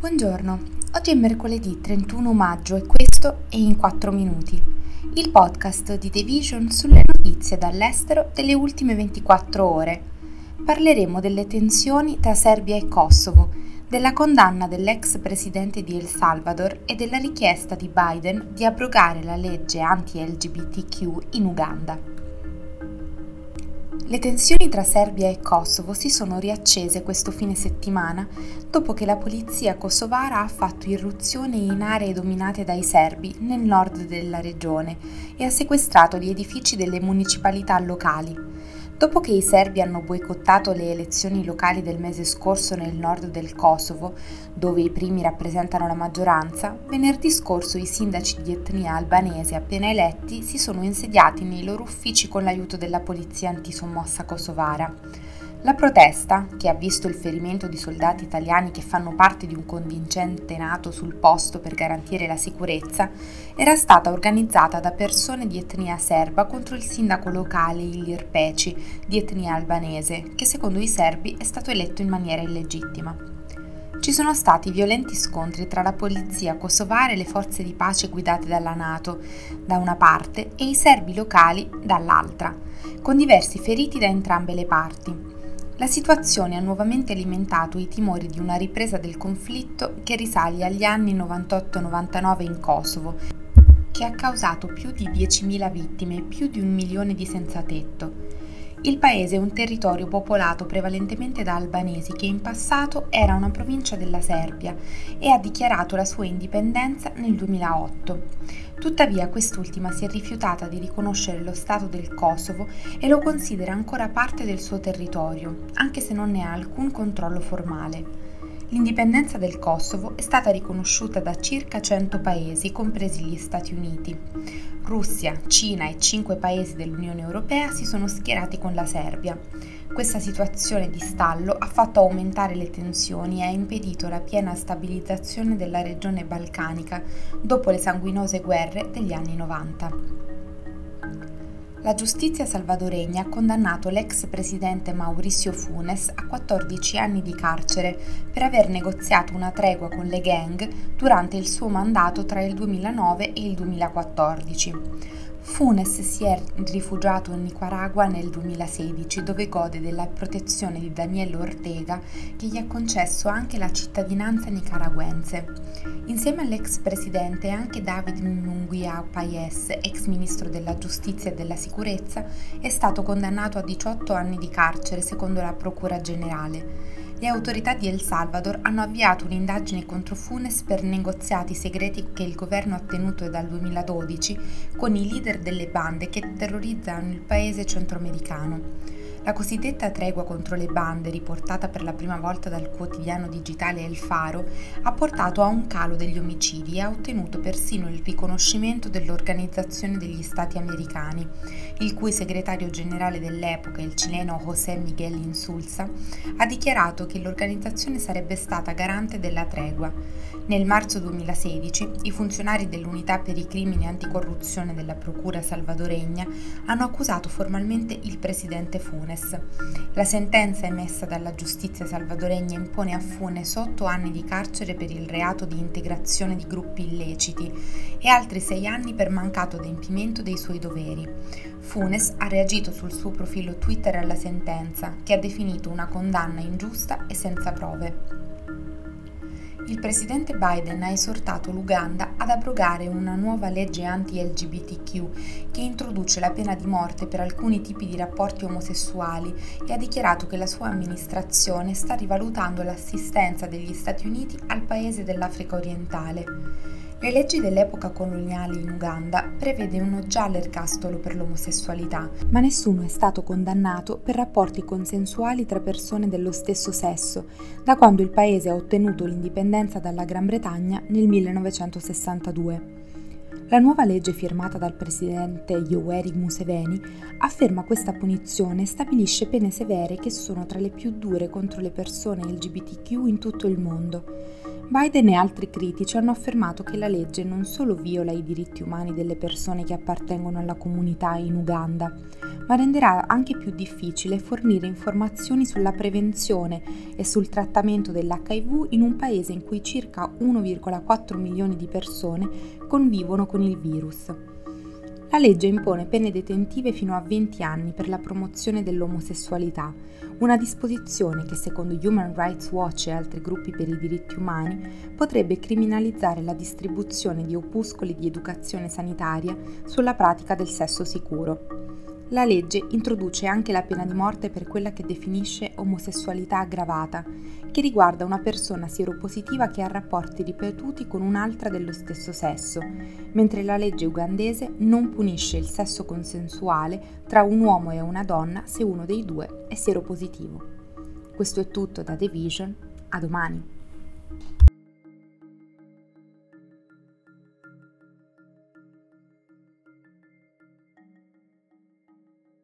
Buongiorno, oggi è mercoledì 31 maggio e questo è In 4 Minuti, il podcast di The Vision sulle notizie dall'estero delle ultime 24 ore. Parleremo delle tensioni tra Serbia e Kosovo, della condanna dell'ex presidente di El Salvador e della richiesta di Biden di abrogare la legge anti-LGBTQ in Uganda. Le tensioni tra Serbia e Kosovo si sono riaccese questo fine settimana dopo che la polizia kosovara ha fatto irruzione in aree dominate dai serbi nel nord della regione e ha sequestrato gli edifici delle municipalità locali. Dopo che i serbi hanno boicottato le elezioni locali del mese scorso nel nord del Kosovo, dove i primi rappresentano la maggioranza, venerdì scorso i sindaci di etnia albanese appena eletti si sono insediati nei loro uffici con l'aiuto della polizia antisommossa kosovara. La protesta, che ha visto il ferimento di soldati italiani che fanno parte di un contingente nato sul posto per garantire la sicurezza, era stata organizzata da persone di etnia serba contro il sindaco locale Ilir Peci, di etnia albanese, che secondo i serbi è stato eletto in maniera illegittima. Ci sono stati violenti scontri tra la polizia kosovare e le forze di pace guidate dalla Nato, da una parte, e i serbi locali dall'altra, con diversi feriti da entrambe le parti. La situazione ha nuovamente alimentato i timori di una ripresa del conflitto che risale agli anni 98-99 in Kosovo, che ha causato più di 10.000 vittime e più di un milione di senza tetto. Il paese è un territorio popolato prevalentemente da albanesi che in passato era una provincia della Serbia e ha dichiarato la sua indipendenza nel 2008. Tuttavia quest'ultima si è rifiutata di riconoscere lo Stato del Kosovo e lo considera ancora parte del suo territorio, anche se non ne ha alcun controllo formale. L'indipendenza del Kosovo è stata riconosciuta da circa 100 paesi, compresi gli Stati Uniti. Russia, Cina e 5 paesi dell'Unione Europea si sono schierati con la Serbia. Questa situazione di stallo ha fatto aumentare le tensioni e ha impedito la piena stabilizzazione della regione balcanica dopo le sanguinose guerre degli anni 90. La giustizia salvadoregna ha condannato l'ex presidente Mauricio Funes a 14 anni di carcere per aver negoziato una tregua con le gang durante il suo mandato tra il 2009 e il 2014. Funes si è rifugiato in Nicaragua nel 2016 dove gode della protezione di Daniel Ortega che gli ha concesso anche la cittadinanza nicaraguense. Insieme all'ex presidente anche David Munguia Payes, ex ministro della giustizia e della sicurezza, è stato condannato a 18 anni di carcere secondo la Procura Generale le autorità di El Salvador hanno avviato un'indagine contro Funes per negoziati segreti che il governo ha tenuto dal 2012 con i leader delle bande che terrorizzano il paese centroamericano. La cosiddetta tregua contro le bande, riportata per la prima volta dal quotidiano digitale El Faro, ha portato a un calo degli omicidi e ha ottenuto persino il riconoscimento dell'Organizzazione degli Stati Americani, il cui segretario generale dell'epoca, il cileno José Miguel Insulza, ha dichiarato che l'organizzazione sarebbe stata garante della tregua. Nel marzo 2016 i funzionari dell'unità per i crimini anticorruzione della Procura salvadoregna hanno accusato formalmente il presidente Funes Funes. La sentenza emessa dalla giustizia salvadoregna impone a Funes 8 anni di carcere per il reato di integrazione di gruppi illeciti e altri 6 anni per mancato adempimento dei suoi doveri. Funes ha reagito sul suo profilo Twitter alla sentenza, che ha definito una condanna ingiusta e senza prove il presidente Biden ha esortato l'Uganda ad abrogare una nuova legge anti-LGBTQ che introduce la pena di morte per alcuni tipi di rapporti omosessuali e ha dichiarato che la sua amministrazione sta rivalutando l'assistenza degli Stati Uniti al paese dell'Africa orientale. Le leggi dell'epoca coloniale in Uganda prevedono già l'ergastolo per l'omosessualità, ma nessuno è stato condannato per rapporti consensuali tra persone dello stesso sesso, da quando il paese ha ottenuto l'indipendenza dalla Gran Bretagna nel 1962. La nuova legge firmata dal presidente Yoweri Museveni afferma questa punizione e stabilisce pene severe che sono tra le più dure contro le persone LGBTQ in tutto il mondo Biden e altri critici hanno affermato che la legge non solo viola i diritti umani delle persone che appartengono alla comunità in Uganda, ma renderà anche più difficile fornire informazioni sulla prevenzione e sul trattamento dell'HIV in un paese in cui circa 1,4 milioni di persone convivono con il virus. La legge impone pene detentive fino a 20 anni per la promozione dell'omosessualità, una disposizione che secondo Human Rights Watch e altri gruppi per i diritti umani potrebbe criminalizzare la distribuzione di opuscoli di educazione sanitaria sulla pratica del sesso sicuro. La legge introduce anche la pena di morte per quella che definisce omosessualità aggravata, che riguarda una persona sieropositiva che ha rapporti ripetuti con un'altra dello stesso sesso, mentre la legge ugandese non punisce il sesso consensuale tra un uomo e una donna se uno dei due è sieropositivo. Questo è tutto da The Vision, a domani.